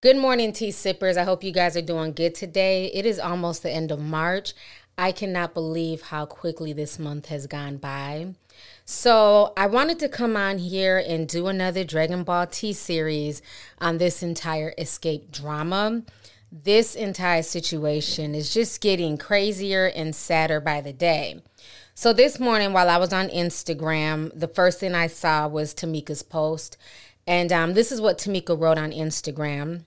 Good morning, tea sippers. I hope you guys are doing good today. It is almost the end of March. I cannot believe how quickly this month has gone by. So, I wanted to come on here and do another Dragon Ball T series on this entire Xscape drama. This entire situation is just getting crazier and sadder by the day. So, this morning while I was on Instagram, the first thing I saw was Tamika's post. And um, this is what Tamika wrote on Instagram.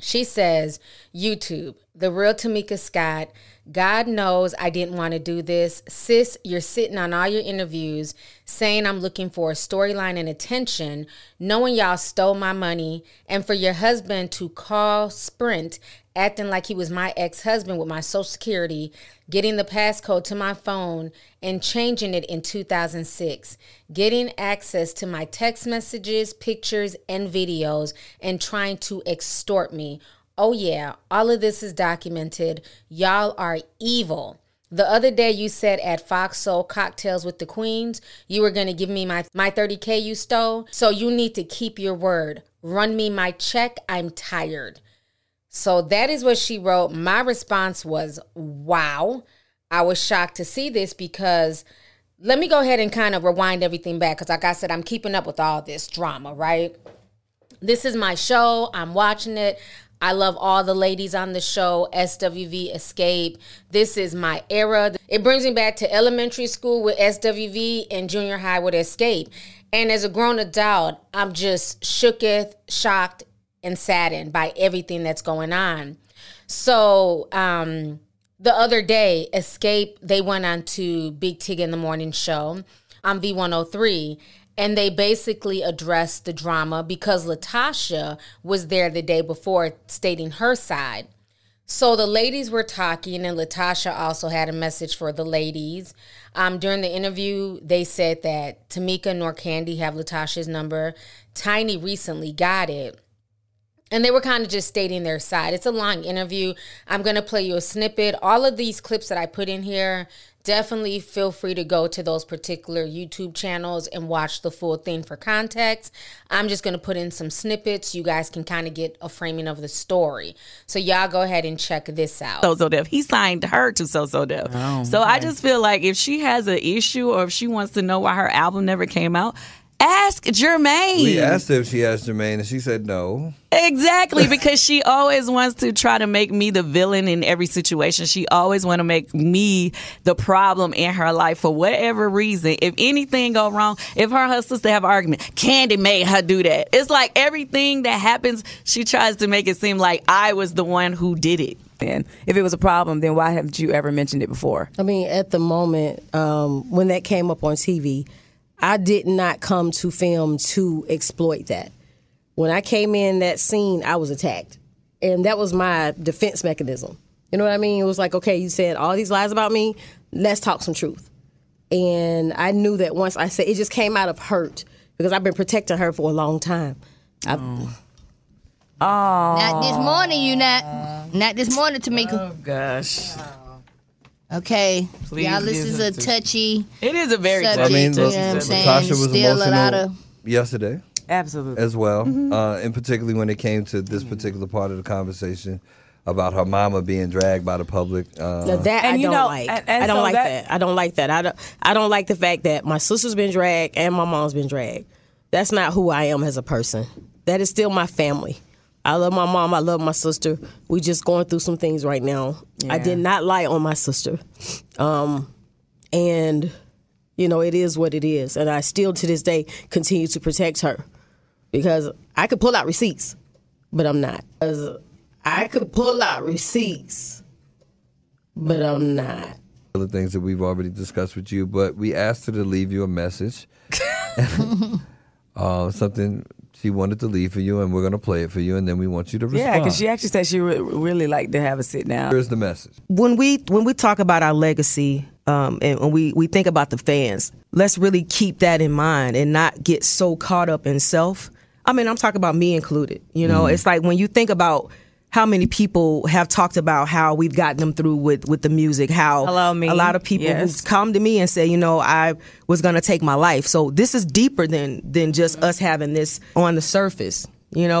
She says, YouTube, the real Tamika Scott. God knows I didn't want to do this. Sis, you're sitting on all your interviews saying I'm looking for a storyline and attention, knowing y'all stole my money, and for your husband to call Sprint acting like he was my ex husband with my social security, getting the passcode to my phone, and changing it in 2006, getting access to my text messages, pictures, and videos, and trying to extort me. Oh, yeah, all of this is documented. Y'all are evil. The other day you said at Fox Soul Cocktails with the Queens, you were going to give me my, my 30K you stole. So you need to keep your word. Run me my check. I'm tired. So that is what she wrote. My response was, wow. I was shocked to see this because let me go ahead and kind of rewind everything back because, like I said, I'm keeping up with all this drama, right? This is my show. I'm watching it. I love all the ladies on the show, SWV Xscape. This is my era. It brings me back to elementary school with SWV and junior high with Xscape. And as a grown adult, I'm just shooketh, shocked, and saddened by everything that's going on. So, um, the other day, Xscape, they went on to Big Tig in the Morning Show on V103 and they basically addressed the drama because LaTocha was there the day before stating her side. So the ladies were talking, and LaTocha also had a message for the ladies. Um, during the interview, they said that Tamika nor Kandi have LaTocha's number. Tiny recently got it. And they were kind of just stating their side. It's a long interview. I'm going to play you a snippet. All of these clips that I put in here, definitely feel free to go to those particular YouTube channels and watch the full thing for context. I'm just going to put in some snippets. You guys can kind of get a framing of the story. So y'all go ahead and check this out. So So Def. He signed her to So So Def. Oh, so I just feel like if she has an issue or if she wants to know why her album never came out, ask Jermaine. We asked her if she asked Jermaine, and she said no. Exactly, because she always wants to try to make me the villain in every situation. She always want to make me the problem in her life for whatever reason. If anything go wrong, if her and her sister have an argument, Kandi made her do that. It's like everything that happens, she tries to make it seem like I was the one who did it. And if it was a problem, then why haven't you ever mentioned it before? I mean, at the moment um, when that came up on TV, I did not come to film to exploit that. When I came in that scene, I was attacked, and that was my defense mechanism. You know what I mean? It was like, okay, you said all these lies about me. Let's talk some truth. And I knew that once I said it, just came out of hurt because I've been protecting her for a long time. I, oh. Not this morning, you not. Not this morning, Tamika. Oh gosh. Okay. Please Y'all, this is a to- touchy. It is a very subject, I mean, you know what I'm saying? Natasha was Still a lot emotional of. yesterday Absolutely. as well, uh, and particularly when it came to this particular part of the conversation about her mama being dragged by the public. Uh, Now that And I you don't know, like. and- and I don't so like that- that, I don't like that. I don't. I don't like the fact that my sister's been dragged and my mom's been dragged. That's not who I am as a person. That is still my family. I love my mom. I love my sister. We just going through some things right now. I did not lie on my sister, um, and you know it is what it is. And I still to this day continue to protect her because I could pull out receipts, but I'm not. 'Cause I could pull out receipts, but I'm not. the things that we've already discussed with you, but we asked her to leave you a message. uh, something she wanted to leave for you, and we're going to play it for you, and then we want you to respond. Yeah, because she actually said she would really like to have a sit down. Here's the message. when we when we talk about our legacy um, and when we we think about the fans, let's really keep that in mind and not get so caught up in self. I mean, I'm talking about me included. You know, it's like when you think about how many people have talked about how we've gotten them through with with the music, how Hello, me. a lot of people Yes. who come to me and say, you know, I was going to take my life. So this is deeper than than just us having this on the surface. You know.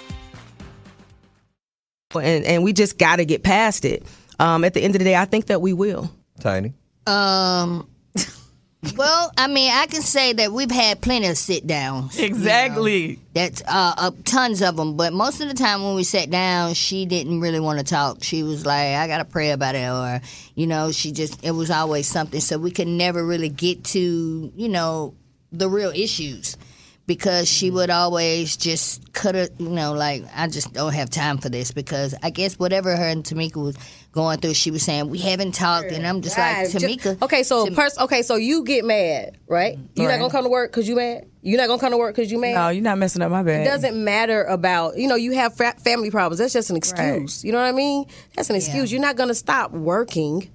And and we just got to get past it. Um, at the end of the day, I think that we will. Tiny. Um. Well, I mean, I can say that we've had plenty of sit downs. Exactly. That's uh, uh, tons of them. But most of the time when we sat down, she didn't really want to talk. She was like, "I gotta pray about it," or you know, she just it was always something. So we could never really get to you know the real issues because she mm-hmm. would always just cut it. You know, like I just don't have time for this because I guess whatever her and Tamika was going through, she was saying we haven't talked, and I'm just like Right. Ju- Tamika. okay, so Tam- pers- okay, so you get mad, right? You're Right. not gonna come to work because you mad. You're not gonna come to work because you mad. No, you're not messing up my bag. It doesn't matter about you know you have fa- family problems. That's just an excuse. You know what I mean? That's an excuse. You're not gonna stop working.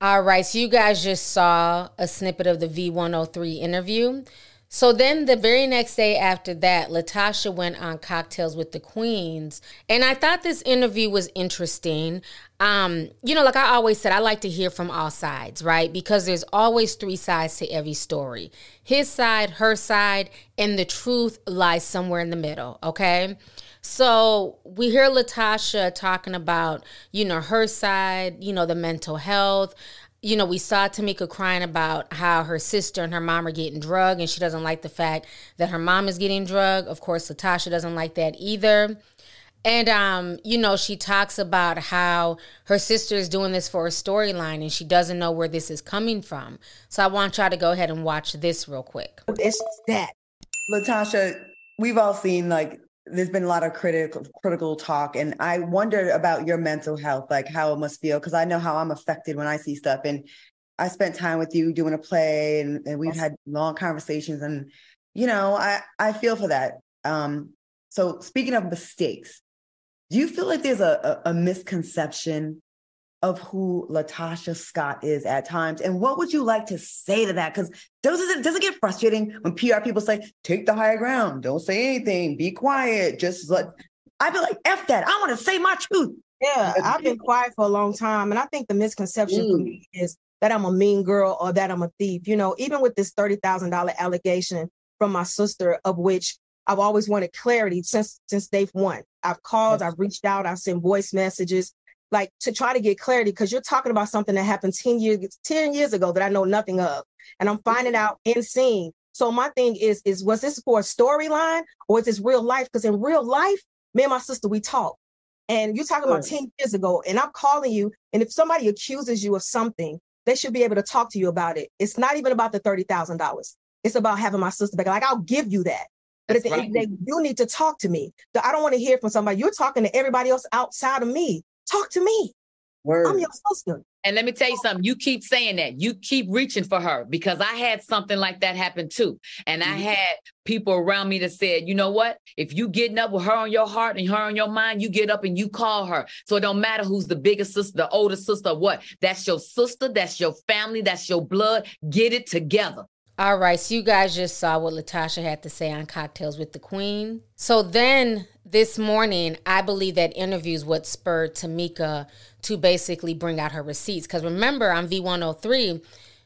All right, so you guys just saw a snippet of the V103 interview. So then the very next day after that, LaTocha went on Cocktails with the Queens. And I thought this interview was interesting. Um, you know, like I always said, I like to hear from all sides, right? Because there's always three sides to every story his side, her side, and the truth lies somewhere in the middle, okay? So we hear LaTocha talking about, you know, her side, you know, the mental health. You know, we saw Tamika crying about how her sister and her mom are getting drugged, and she doesn't like the fact that her mom is getting drugged. Of course, LaTocha doesn't like that either. And um, you know, she talks about how her sister is doing this for a storyline and she doesn't know where this is coming from. So I want y'all to go ahead and watch this real quick. It's that. LaTocha, we've all seen like there's been a lot of critical critical talk, and I wondered about your mental health, like how it must feel, because I know how I'm affected when I see stuff. And I spent time with you doing a play, and, and we've had long conversations, and you know, I I feel for that. Um, so speaking of mistakes, do you feel like there's a, a, a misconception of who LaTocha Scott is at times? And what would you like to say to that? Because does it, does it get frustrating when PR people say, take the higher ground, don't say anything, be quiet, just let, I'd be like, F that, I want to say my truth. Yeah, I've been quiet for a long time, and I think the misconception for mm. me is that I'm a mean girl or that I'm a thief. You know, even with this thirty thousand dollar allegation from my sister, of which I've always wanted clarity since since day one. I've called, I've reached out, I've sent voice messages, like to try to get clarity because you're talking about something that happened ten years ten years ago that I know nothing of, and I'm finding mm-hmm. out in seeing. So my thing is, is was this for a storyline or is this real life? Because in real life, me and my sister we talk and you're talking about 10 years ago and i'm calling you and if somebody accuses you of something they should be able to talk to you about it. It's not even about the $30000 it's about having my sister back. Like i'll give you that but at the end of the day you need to talk to me. I don't want to hear from somebody. You're talking to everybody else outside of me talk to me Word. i'm your sister And let me tell you something. You keep saying that. You keep reaching for her because I had something like that happen too. And I mm-hmm. had people around me that said, you know what? If you getting up with her on your heart and her on your mind, you get up and you call her. So it don't matter who's the biggest sister, the older sister, what. That's your sister. That's your family. That's your blood. Get it together. All right, so you guys just saw what LaTocha had to say on Cocktails with the Queen. So then this morning, I believe that interview is what spurred Tamika to basically bring out her receipts. Because remember, on V103,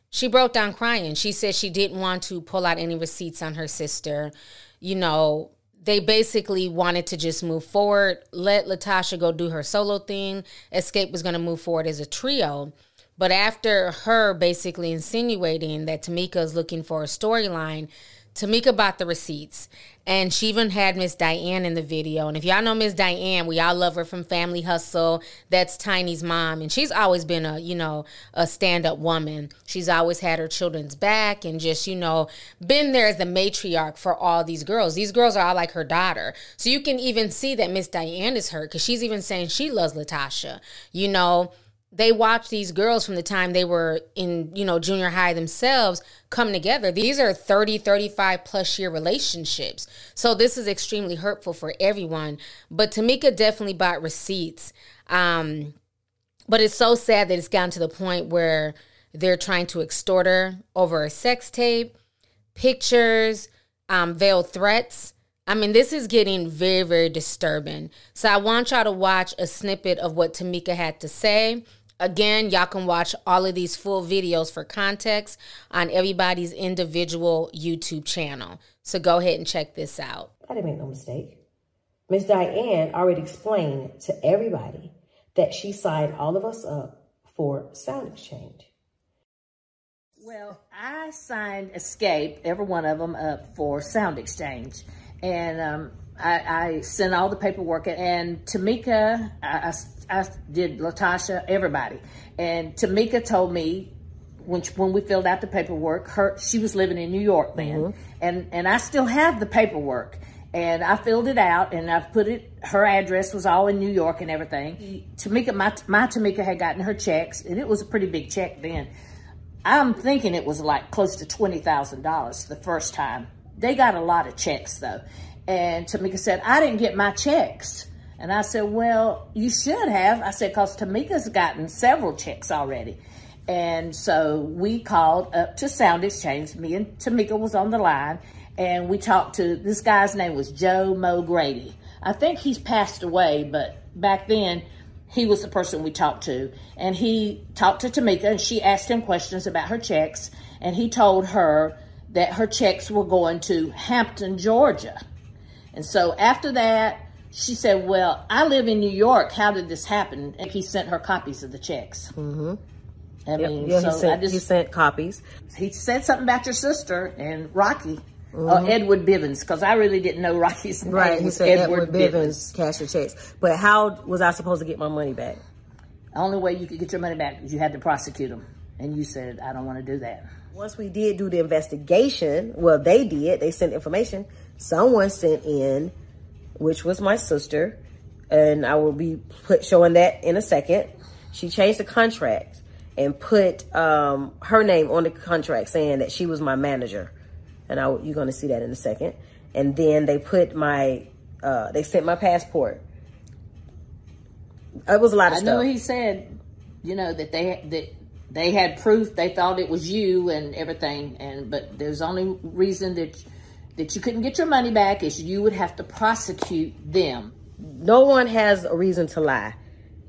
she broke down crying. She said she didn't want to pull out any receipts on her sister. You know, they basically wanted to just move forward, let LaTocha go do her solo thing. Xscape was going to move forward as a trio. But after her basically insinuating that Tamika is looking for a storyline, Tamika bought the receipts, and she even had Miss Diane in the video. And if y'all know Miss Diane, we all love her from Family Hustle. That's Tiny's mom, and she's always been a you know a stand up woman. She's always had her children's back, and just you know been there as the matriarch for all these girls. These girls are all like her daughter, so you can even see that Miss Diane is hurt because she's even saying she loves LaTocha. You know they watch these girls from the time they were in you know junior high themselves come together. These are 30 35 plus year relationships. So this is extremely hurtful for everyone. But tamika definitely bought receipts. Um, but it's so sad that it's gotten to the point where they're trying to extort her over a sex tape pictures um, veiled threats. I mean, this is getting very, very disturbing. So I want y'all to watch a snippet of what Tamika had to say. Again, y'all can watch all of these full videos for context on everybody's individual YouTube channel. So go ahead and check this out. I didn't make no mistake. Miss Diane already explained to everybody that she signed all of us up for sound exchange. Well, I signed Xscape, every one of them, up for sound exchange. And um, I, I, sent all the paperwork, and Tamika, I, I, I, did LaTocha, everybody. And Tamika told me when she, when we filled out the paperwork, her she was living in New York then, mm-hmm. and and I still have the paperwork. And I filled it out, and I've put it. Her address was all in New York and everything. Tamika, my my Tamika had gotten her checks, and it was a pretty big check then. I'm thinking it was like close to twenty thousand dollars the first time. They got a lot of checks though, and Tamika said, I didn't get my checks. And I said, Well, you should have. I said, Because Tamika's gotten several checks already. And so we called up to Sound Exchange. Me and Tamika was on the line. And we talked to this guy's name was Joe Mo Grady. I think he's passed away, but back then he was the person we talked to. And he talked to Tamika and she asked him questions about her checks. And he told her that her checks were going to Hampton, Georgia. And so after that, she said, Well, I live in New York. How did this happen? And he sent her copies of the checks. Mm-hmm. I mean, yeah, so he, sent, I just, he sent copies. he said something about your sister and Rocky. Or Mhm. Edward Bivens, because I really didn't know Rocky's name. Right, he said Edward, Bivens cashed your checks. But how was I supposed to get my money back? The only way you could get your money back is you had to prosecute him. And you said, I don't want to do that. Once we did do the investigation, well, they did. They sent information. Someone sent in, which was my sister, and I will be put showing that in a second. She changed the contract and put um, her name on the contract, saying that she was my manager, and I, you're going to see that in a second. And then they put my, uh, they sent my passport. It was a lot of I stuff. I know he said, you know, that they that they had proof. They thought it was you and everything. And but there's only reason that that you couldn't get your money back is you would have to prosecute them. no one has a reason to lie.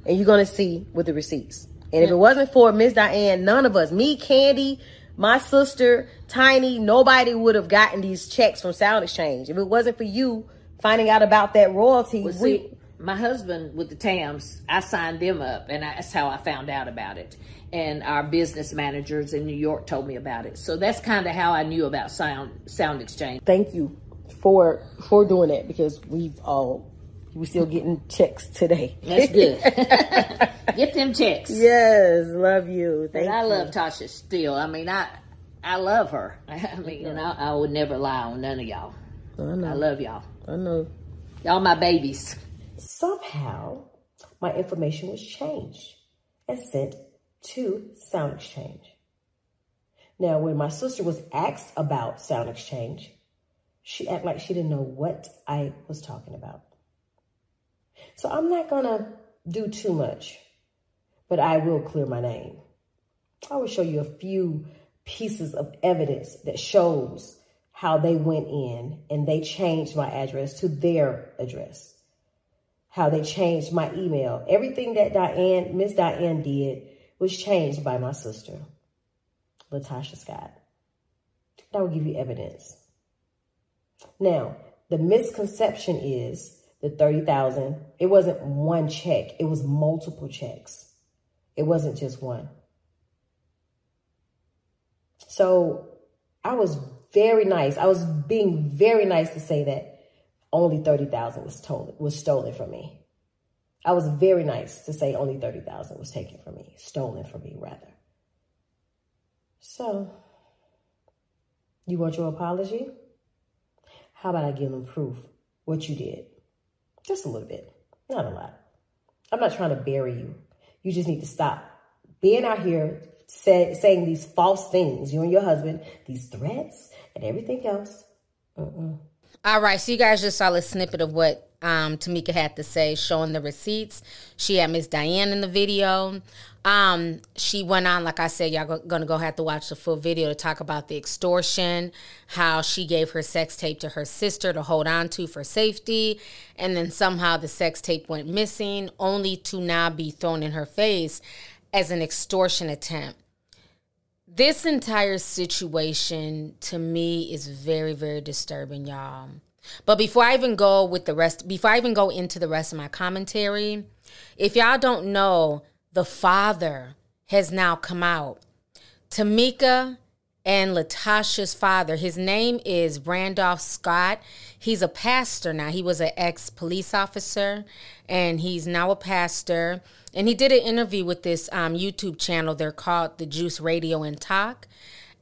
And you're going to see with the receipts. And if it wasn't for Miss Diane, none of us, me, Kandi, my sister, Tiny, nobody would have gotten these checks from Sound Exchange. If it wasn't for you finding out about that royalty, Well, we, my husband with the TAMS, I signed them up, and that's how I found out about it. And our business managers in New York told me about it. So that's kind of how I knew about Sound Sound Exchange. thank you for for doing that because we've all we're still getting checks today. That's good. Get them checks. yes, love you. But I you. love Tasha still. I mean, I I love her. I mean, and I, I would never lie on none of y'all. I know. I love y'all. I know. Y'all my babies. Somehow, my information was changed and sent to Sound Exchange. Now, when my sister was asked about Sound Exchange, she acted like she didn't know what I was talking about. So I'm not gonna do too much, but I will clear my name. I will show you a few pieces of evidence that shows how they went in and they changed my address to their address. How they changed my email. Everything that Diane, Miss Diane did was changed by my sister, LaTocha Scott. That will give you evidence. Now, the misconception is the 30,000, it wasn't one check, it was multiple checks. It wasn't just one. So I was very nice. I was being very nice to say that only 30,000 was stolen was stolen from me. I was very nice to say only 30,000 was taken from me, stolen from me rather. So, you want your apology? How about I give them proof what you did? Just a little bit, not a lot. I'm not trying to bury you. You just need to stop being out here say, saying these false things, you and your husband, these threats and everything else. Mm-mm. All right, so you guys just saw a snippet of what um, Tamika had to say, showing the receipts. She had Miss Diane in the video. Um, she went on, like I said, y'all go, gonna go have to watch the full video to talk about the extortion, how she gave her sex tape to her sister to hold on to for safety, and then somehow the sex tape went missing, only to now be thrown in her face as an extortion attempt. This entire situation to me is very, very disturbing, y'all. But before I even go with the rest, before I even go into the rest of my commentary, if y'all don't know, the father has now come out. Tamika and LaTocha's father, his name is Randolph Scott. He's a pastor now. He was an ex police officer and he's now a pastor. And he did an interview with this um, YouTube channel. They're called The Juice Radio and Talk.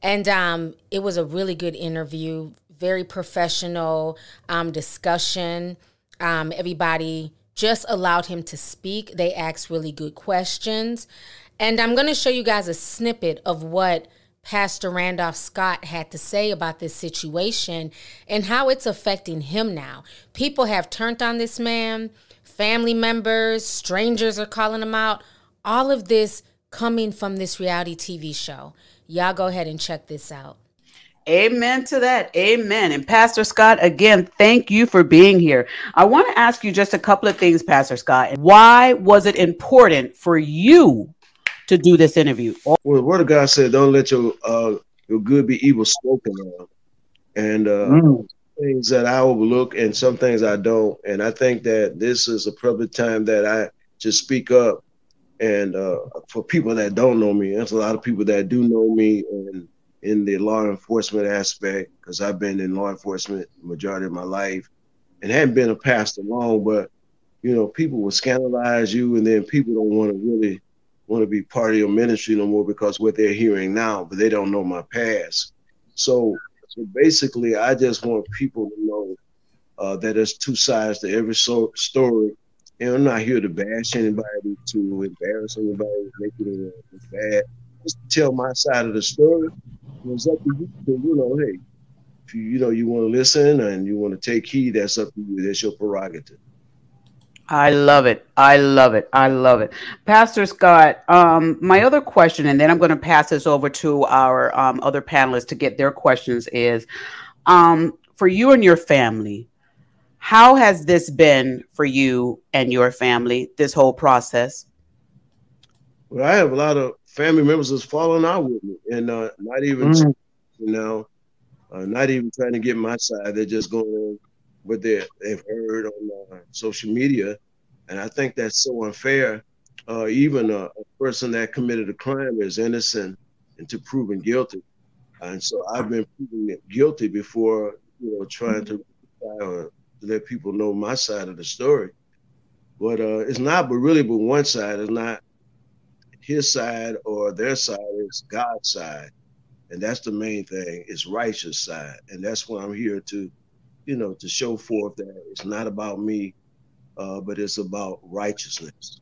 And um, it was a really good interview, very professional um, discussion. Um, everybody just allowed him to speak. They asked really good questions. And I'm going to show you guys a snippet of what Pastor Randolph Scott had to say about this situation and how it's affecting him now. People have turned on this man family members, strangers are calling him out. All of this coming from this reality TV show. Y'all go ahead and check this out. Amen to that. Amen. And Pastor Scott, again, thank you for being here. I want to ask you just a couple of things, Pastor Scott. Why was it important for you to do this interview? Well, the word of God said, don't let your uh, your good be evil spoken of. And uh, mm things that I overlook and some things I don't. And I think that this is a perfect time that I just speak up. And uh, for people that don't know me, there's a lot of people that do know me and in the law enforcement aspect, because I've been in law enforcement majority of my life and haven't been a pastor long, but you know, people will scandalize you and then people don't want to really want to be part of your ministry no more because what they're hearing now, but they don't know my past. So so basically, I just want people to know uh, that there's two sides to every so- story. And I'm not here to bash anybody, to embarrass anybody, make it bad. Just tell my side of the story. It's up to you to, you know, hey, if you, you know, you want to listen and you want to take heed, that's up to you. That's your prerogative. I love it. I love it. I love it. Pastor Scott, um, my other question, and then I'm going to pass this over to our um, other panelists to get their questions, is um, for you and your family, how has this been for you and your family, this whole process? Well, I have a lot of family members that's falling out with me and uh, not even, mm. you know, uh, not even trying to get my side. They're just going what they they've heard on uh, social media, and I think that's so unfair. Uh, even a, a, person that committed a crime is innocent until proven guilty, and so I've been proven guilty before you know trying to uh, let people know my side of the story. But uh, it's not, but really, but one side is not his side or their side. is God's side, and that's the main thing. It's righteous side, and that's what I'm here to you know, to show forth that it's not about me, uh, but it's about righteousness.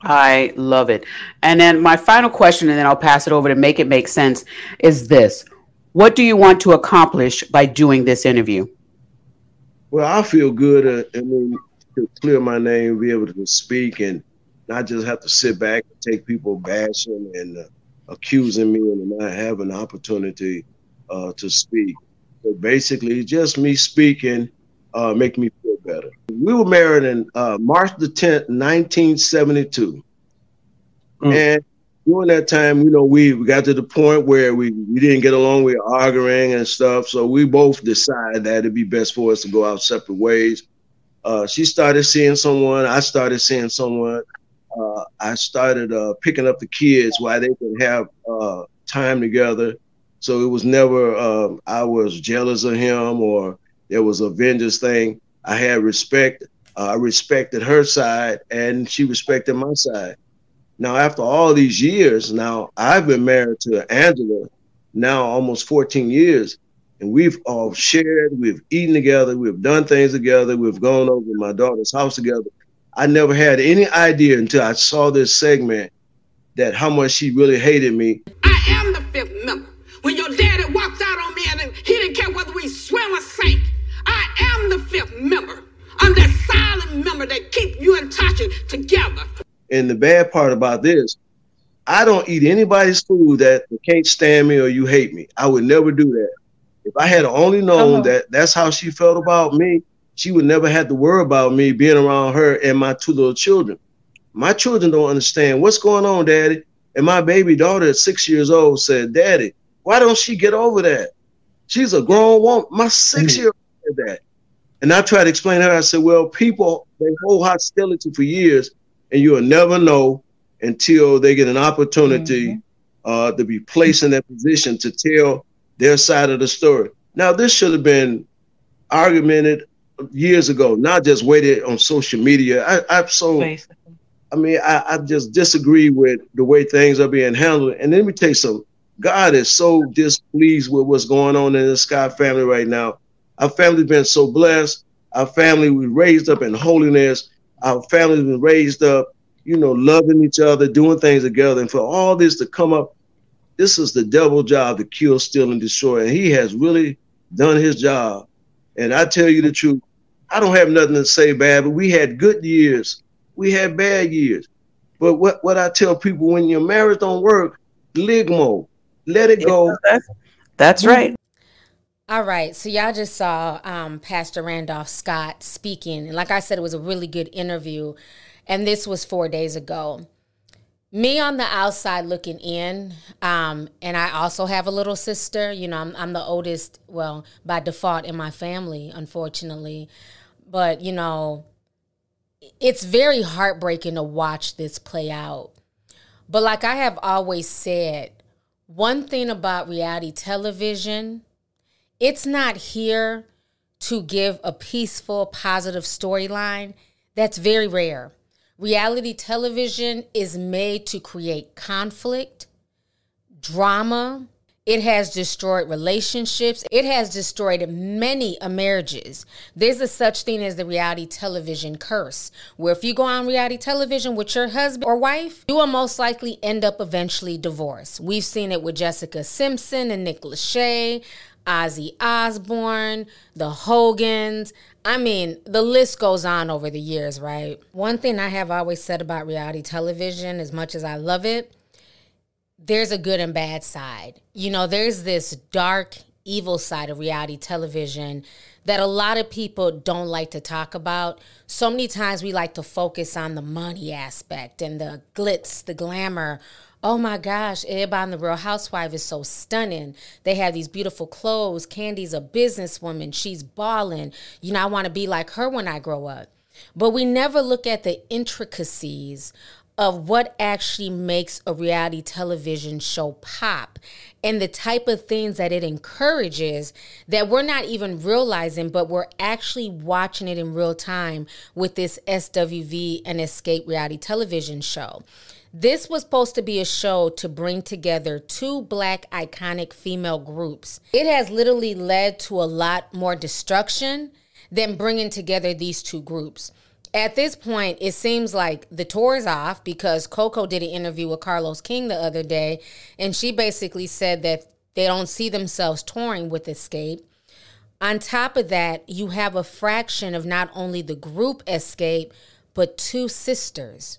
I love it. And then my final question, and then I'll pass it over to make it make sense, is this What do you want to accomplish by doing this interview? Well, I feel good. Uh, I mean, to clear my name, be able to speak, and not just have to sit back and take people bashing and uh, accusing me and not have an opportunity uh, to speak. So basically, just me speaking uh, make me feel better. We were married in uh, March the 10th, 1972. Mm. And during that time, you know, we, we got to the point where we, we didn't get along, we were arguing and stuff. So we both decided that it'd be best for us to go our separate ways. Uh, she started seeing someone, I started seeing someone. Uh, I started uh, picking up the kids while they could have uh, time together So it was never um, I was jealous of him or there was a vengeance thing. I had respect. Uh, I respected her side, and she respected my side. Now, after all these years, now I've been married to Angela now almost 14 years, and we've all shared, we've eaten together, we've done things together, we've gone over my daughter's house together. I never had any idea until I saw this segment that how much she really hated me. I am the fifth member. When your daddy walked out on me and he didn't care whether we swim or sank, I am the fifth member. I'm that silent member that keep you and Tasha together. And the bad part about this, I don't eat anybody's food that can't stand me or you hate me. I would never do that. If I had only known uh-huh. that that's how she felt about me, she would never have to worry about me being around her and my two little children. My children don't understand what's going on, Daddy. And my baby daughter at six years old said, Daddy, why don't she get over that? She's a grown woman. My six year old said that. And I tried to explain to her, I said, Well, people, they hold hostility for years, and you'll never know until they get an opportunity mm-hmm. uh, to be placed in that position to tell their side of the story. Now, this should have been argumented years ago, not just waited on social media. I, I'm so, I mean, I, I just disagree with the way things are being handled. And let me tell you something. God is so displeased with what's going on in the Scott family right now. Our family's been so blessed. Our family was raised up in holiness. Our family's been raised up, you know, loving each other, doing things together. And for all this to come up, this is the devil job to kill, steal, and destroy. And he has really done his job. And I tell you the truth, I don't have nothing to say bad, but we had good years. We had bad years. But what, what I tell people when your marriage don't work, ligmo, let it go. That's, that's right. All right, so y'all just saw um, Pastor Randolph Scott speaking, and like I said, it was a really good interview, and this was four days ago. Me on the outside looking in, um, and I also have a little sister. You know, I'm, I'm the oldest, well, by default in my family, unfortunately. But you know, it's very heartbreaking to watch this play out. But like I have always said, one thing about reality television it's not here to give a peaceful, positive storyline. That's very rare. Reality television is made to create conflict, drama. It has destroyed relationships. It has destroyed many marriages. There's a such thing as the reality television curse, where if you go on reality television with your husband or wife, you will most likely end up eventually divorced. We've seen it with Jessica Simpson and Nick Lachey. Ozzy Osbourne, the Hogans. I mean, the list goes on over the years, right? One thing I have always said about reality television, as much as I love it, there's a good and bad side. You know, there's this dark, evil side of reality television that a lot of people don't like to talk about. So many times we like to focus on the money aspect and the glitz, the glamour oh my gosh, everybody in the Real Housewife is so stunning. They have these beautiful clothes. Kandi's a businesswoman. She's balling. You know, I want to be like her when I grow up. But we never look at the intricacies of what actually makes a reality television show pop and the type of things that it encourages that we're not even realizing, but we're actually watching it in real time with this SWV and Xscape reality television show. This was supposed to be a show to bring together two black iconic female groups. It has literally led to a lot more destruction than bringing together these two groups. At this point, it seems like the tour is off because Coko did an interview with Carlos King the other day, and she basically said that they don't see themselves touring with Xscape. On top of that, you have a fraction of not only the group Xscape, but two sisters.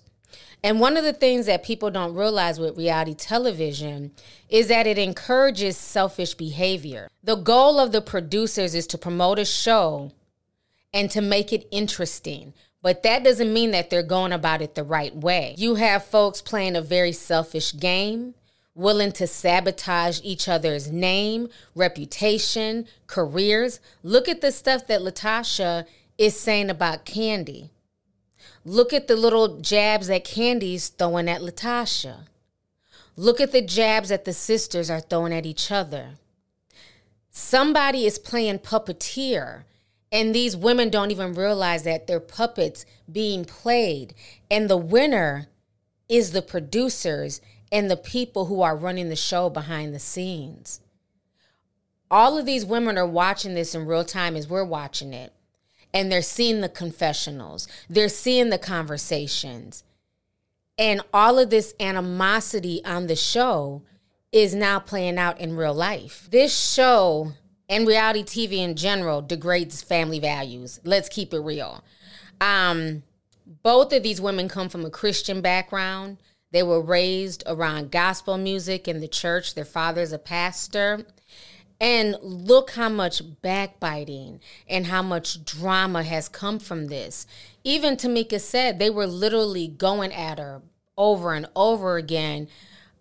And one of the things that people don't realize with reality television is that it encourages selfish behavior. The goal of the producers is to promote a show and to make it interesting. But that doesn't mean that they're going about it the right way. You have folks playing a very selfish game, willing to sabotage each other's name, reputation, careers. Look at the stuff that LaTocha is saying about Kandi. Look at the little jabs that Kandi's throwing at LaTocha. Look at the jabs that the sisters are throwing at each other. Somebody is playing puppeteer, and these women don't even realize that they're puppets being played. And the winner is the producers and the people who are running the show behind the scenes. All of these women are watching this in real time as we're watching it. And they're seeing the confessionals, they're seeing the conversations. And all of this animosity on the show is now playing out in real life. This show and reality TV in general degrades family values. Let's keep it real. Um, both of these women come from a Christian background. They were raised around gospel music in the church. Their father's a pastor. And look how much backbiting and how much drama has come from this. Even Tamika said they were literally going at her over and over again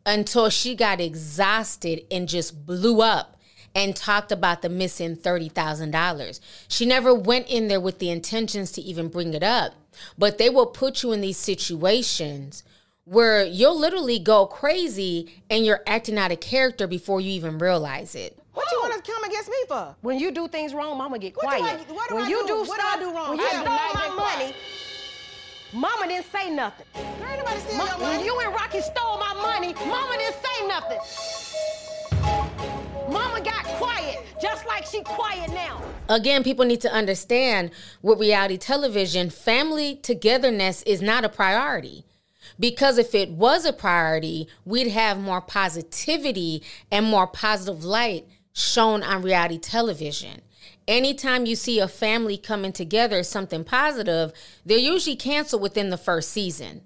until she got exhausted and just blew up and talked about the missing $30,000. She never went in there with the intentions to even bring it up, but they will put you in these situations where you'll literally go crazy and you're acting out of character before you even realize it. What you want to come against me for? When you do things wrong, mama get What do quiet. I- what do when I you do? do What do I do wrong? when you I stole my get quiet. money, mama didn't say nothing. There ain't nobody steal Ma- your when you and Rocky stole my money, mama didn't say nothing. Mama got quiet, just like she quiet now. Again, people need to understand with reality television, family togetherness is not a priority. Because if it was a priority, we'd have more positivity and more positive light shown on reality television. Anytime you see a family coming together, something positive, they're usually canceled within the first season.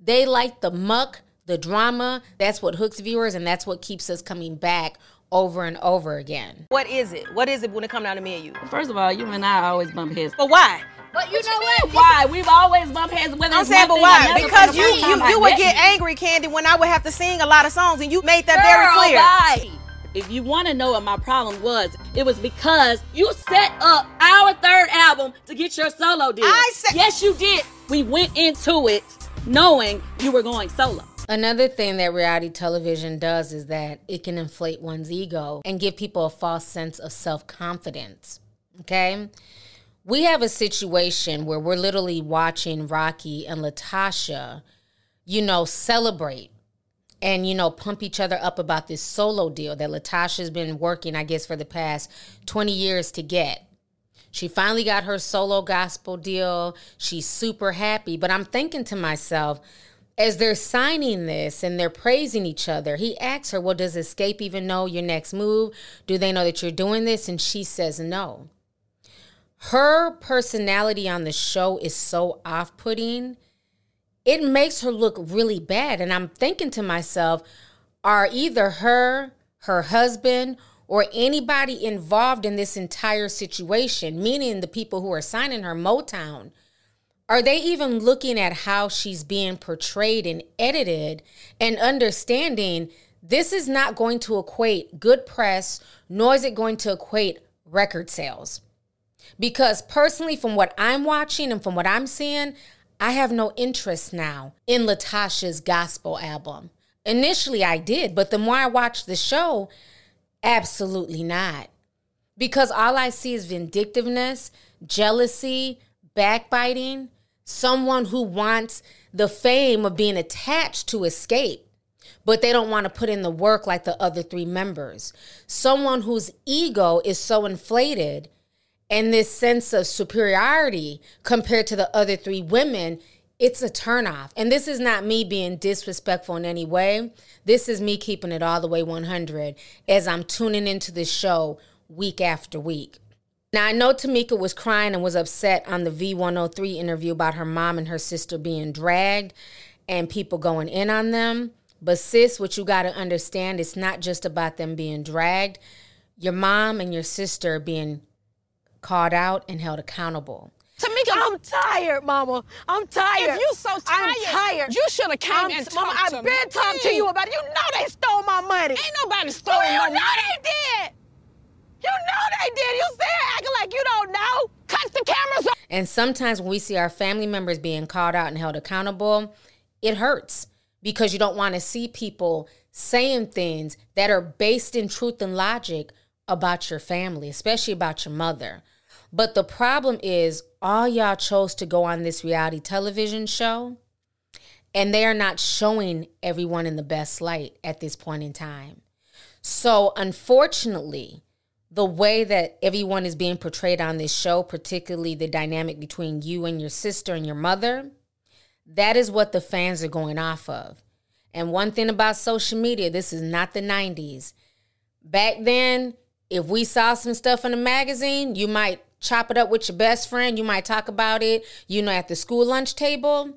They like the muck, the drama. That's what hooks viewers, and that's what keeps us coming back over and over again. What is it? What is it when it comes down to me and you? First of all, you and I always bump heads. But why? But you know what? Why? We've always bumped heads. Whether I'm it's saying, but why? Because you you you would get you. angry, Kandi, when I would have to sing a lot of songs, and you made that Girl, very clear. why? If you want to know what my problem was, it was because you set up our third album to get your solo deal. I said- yes, you did. We went into it knowing you were going solo. Another thing that reality television does is that it can inflate one's ego and give people a false sense of self confidence. Okay? We have a situation where we're literally watching Rocky and LaTocha, you know, celebrate and, you know, pump each other up about this solo deal that LaTocha's been working, I guess, for the past 20 years to get. She finally got her solo gospel deal. She's super happy. But I'm thinking to myself, as they're signing this and they're praising each other, he asks her, Well, does Xscape even know your next move? Do they know that you're doing this? And she says no. Her personality on the show is so off putting, it makes her look really bad. And I'm thinking to myself, are either her, her husband, or anybody involved in this entire situation, meaning the people who are signing her Motown, are they even looking at how she's being portrayed and edited and understanding this is not going to equate good press, nor is it going to equate record sales? Because personally, from what I'm watching and from what I'm seeing, I have no interest now in LaTocha's gospel album. Initially, I did, but the more I watch the show, absolutely not. Because all I see is vindictiveness, jealousy, backbiting, someone who wants the fame of being attached to Xscape, but they don't want to put in the work like the other three members. Someone whose ego is so inflated and this sense of superiority compared to the other three women, it's a turnoff. And this is not me being disrespectful in any way. This is me keeping it all the way 100 as I'm tuning into this show week after week. Now, I know Tamika was crying and was upset on the V103 interview about her mom and her sister being dragged and people going in on them. But, sis, what you got to understand, it's not just about them being dragged. Your mom and your sister being called out and held accountable. Tamika, I'm tired, Mama. I'm tired. If you so tired, I'm tired, tired. you shoulda came I'm- and Mama, talked I've to been talking to you about it. You know they stole my money. Ain't nobody stole Well, you no know they did. You know they did. You still acting like you don't know. Cut the cameras off. And sometimes when we see our family members being called out and held accountable, it hurts because you don't want to see people saying things that are based in truth and logic about your family, especially about your mother. But the problem is, all y'all chose to go on this reality television show, and they are not showing everyone in the best light at this point in time. So, unfortunately, the way that everyone is being portrayed on this show, particularly the dynamic between you and your sister and your mother, that is what the fans are going off of. And one thing about social media, this is not the 90s. Back then, if we saw some stuff in a magazine, you might chop it up with your best friend. You might talk about it, you know, at the school lunch table.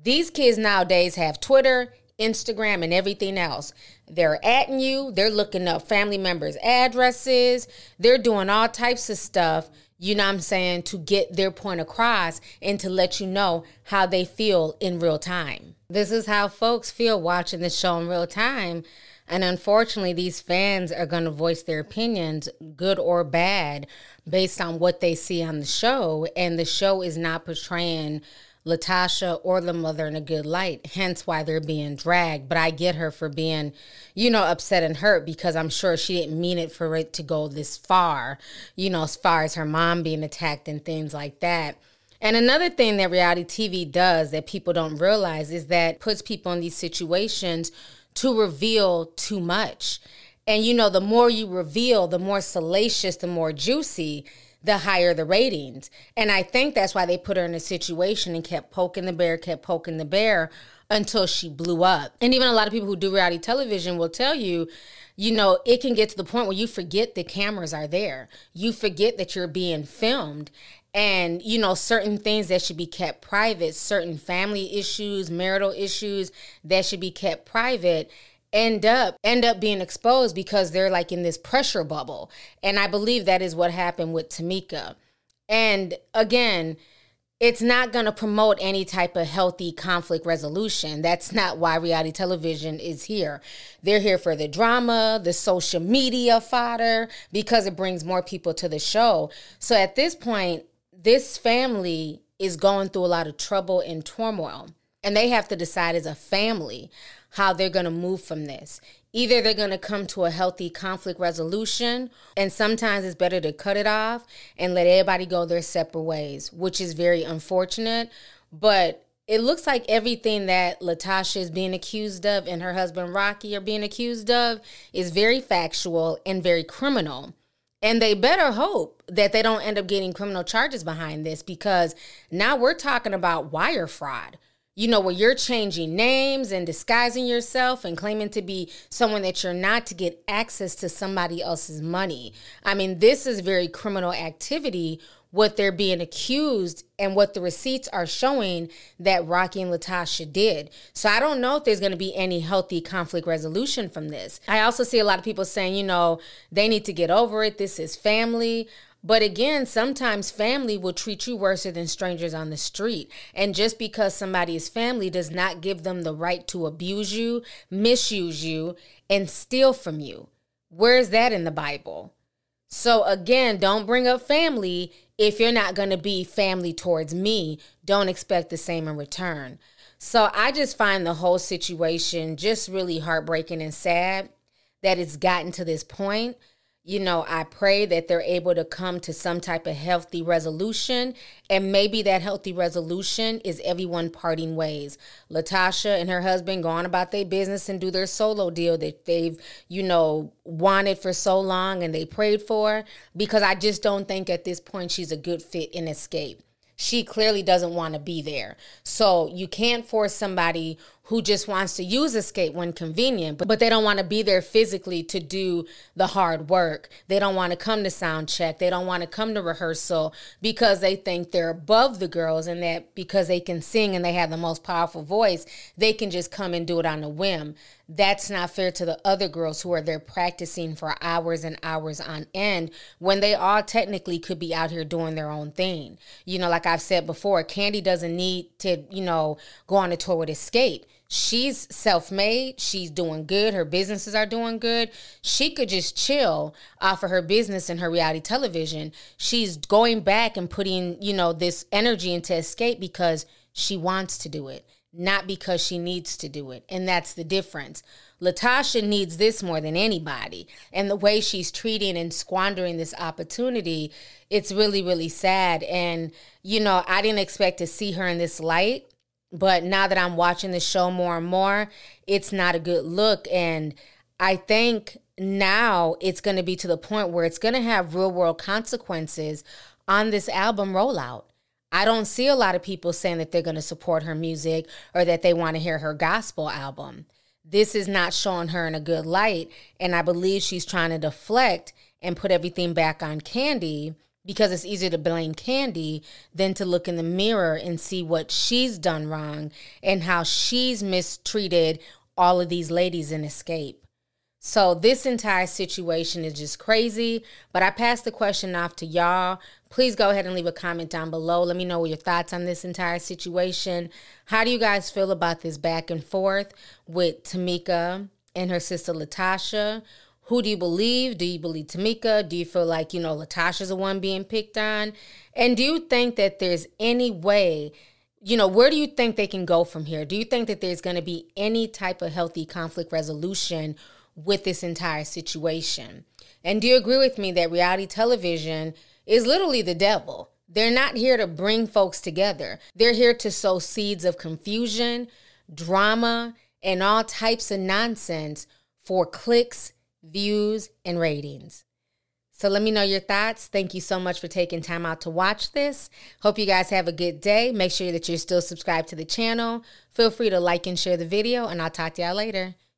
These kids nowadays have Twitter, Instagram, and everything else. They're atting you, they're looking up family members' addresses, they're doing all types of stuff, you know what I'm saying, to get their point across and to let you know how they feel in real time. This is how folks feel watching the show in real time. And unfortunately, these fans are going to voice their opinions, good or bad, based on what they see on the show. And the show is not portraying LaTocha or the mother in a good light, hence why they're being dragged. But I get her for being, you know, upset and hurt because I'm sure she didn't mean it for it to go this far, you know, as far as her mom being attacked and things like that. And another thing that reality TV does that people don't realize is that puts people in these situations to reveal too much. And you know, the more you reveal, the more salacious, the more juicy, the higher the ratings. And I think that's why they put her in a situation and kept poking the bear, kept poking the bear until she blew up. And even a lot of people who do reality television will tell you, you know, it can get to the point where you forget the cameras are there. You forget that you're being filmed and you know certain things that should be kept private certain family issues marital issues that should be kept private end up end up being exposed because they're like in this pressure bubble and i believe that is what happened with tamika and again it's not going to promote any type of healthy conflict resolution. That's not why reality television is here. They're here for the drama, the social media fodder, because it brings more people to the show. So at this point, this family is going through a lot of trouble and turmoil, and they have to decide as a family how they're going to move from this. Either they're going to come to a healthy conflict resolution, and sometimes it's better to cut it off and let everybody go their separate ways, which is very unfortunate. But it looks like everything that LaTocha is being accused of and her husband Rocky are being accused of is very factual and very criminal. And they better hope that they don't end up getting criminal charges behind this because now we're talking about wire fraud. You know, where you're changing names and disguising yourself and claiming to be someone that you're not to get access to somebody else's money. I mean, this is very criminal activity what they're being accused and what the receipts are showing that Rocky and LaTocha did. So I don't know if there's going to be any healthy conflict resolution from this. I also see a lot of people saying, you know, they need to get over it. This is family. But again, sometimes family will treat you worse than strangers on the street. And just because somebody is family does not give them the right to abuse you, misuse you, and steal from you. Where is that in the Bible? So again, don't bring up family if you're not going to be family towards me. Don't expect the same in return. So I just find the whole situation just really heartbreaking and sad that it's gotten to this point you know, I pray that they're able to come to some type of healthy resolution. And maybe that healthy resolution is everyone parting ways. LaTocha and her husband go on about their business and do their solo deal that they've, you know, wanted for so long and they prayed for. Because I just don't think at this point she's a good fit in Xscape. she clearly doesn't want to be there. So you can't force somebody who just wants to use Xscape when convenient, but, but they don't want to be there physically to do the hard work. They don't want to come to sound check. They don't want to come to rehearsal because they think they're above the girls and that because they can sing and they have the most powerful voice, they can just come and do it on a whim. That's not fair to the other girls who are there practicing for hours and hours on end when they all technically could be out here doing their own thing. You know, like I've said before, Kandi doesn't need to, you know, go on a tour with Xscape she's self-made she's doing good her businesses are doing good she could just chill off of her business and her reality television she's going back and putting you know this energy into Xscape because she wants to do it not because she needs to do it. And that's the difference. LaTocha needs this more than anybody. And the way she's treating and squandering this opportunity, it's really, really sad. And, you know, I didn't expect to see her in this light. But now that I'm watching the show more and more, it's not a good look. And I think now it's going to be to the point where it's going to have real world consequences on this album rollout. I don't see a lot of people saying that they're going to support her music or that they want to hear her gospel album. This is not showing her in a good light. And I believe she's trying to deflect and put everything back on Kandi because it's easier to blame Kandi than to look in the mirror and see what she's done wrong and how she's mistreated all of these ladies in Xscape. So this entire situation is just crazy. But I pass the question off to y'all. Please go ahead and leave a comment down below. Let me know your thoughts on this entire situation. How do you guys feel about this back and forth with Tamika and her sister LaTocha? Who do you believe? Do you believe Tamika? Do you feel like, you know, LaTocha's the one being picked on? And do you think that there's any way you know, where do you think they can go from here? Do you think that there's going to be any type of healthy conflict resolution with this entire situation. And do you agree with me that reality television is literally the devil? They're not here to bring folks together. They're here to sow seeds of confusion, drama, and all types of nonsense for clicks, views, and ratings. So let me know your thoughts. Thank you so much for taking time out to watch this. Hope you guys have a good day. Make sure that you're still subscribed to the channel. Feel free to like and share the video, and I'll talk to y'all later.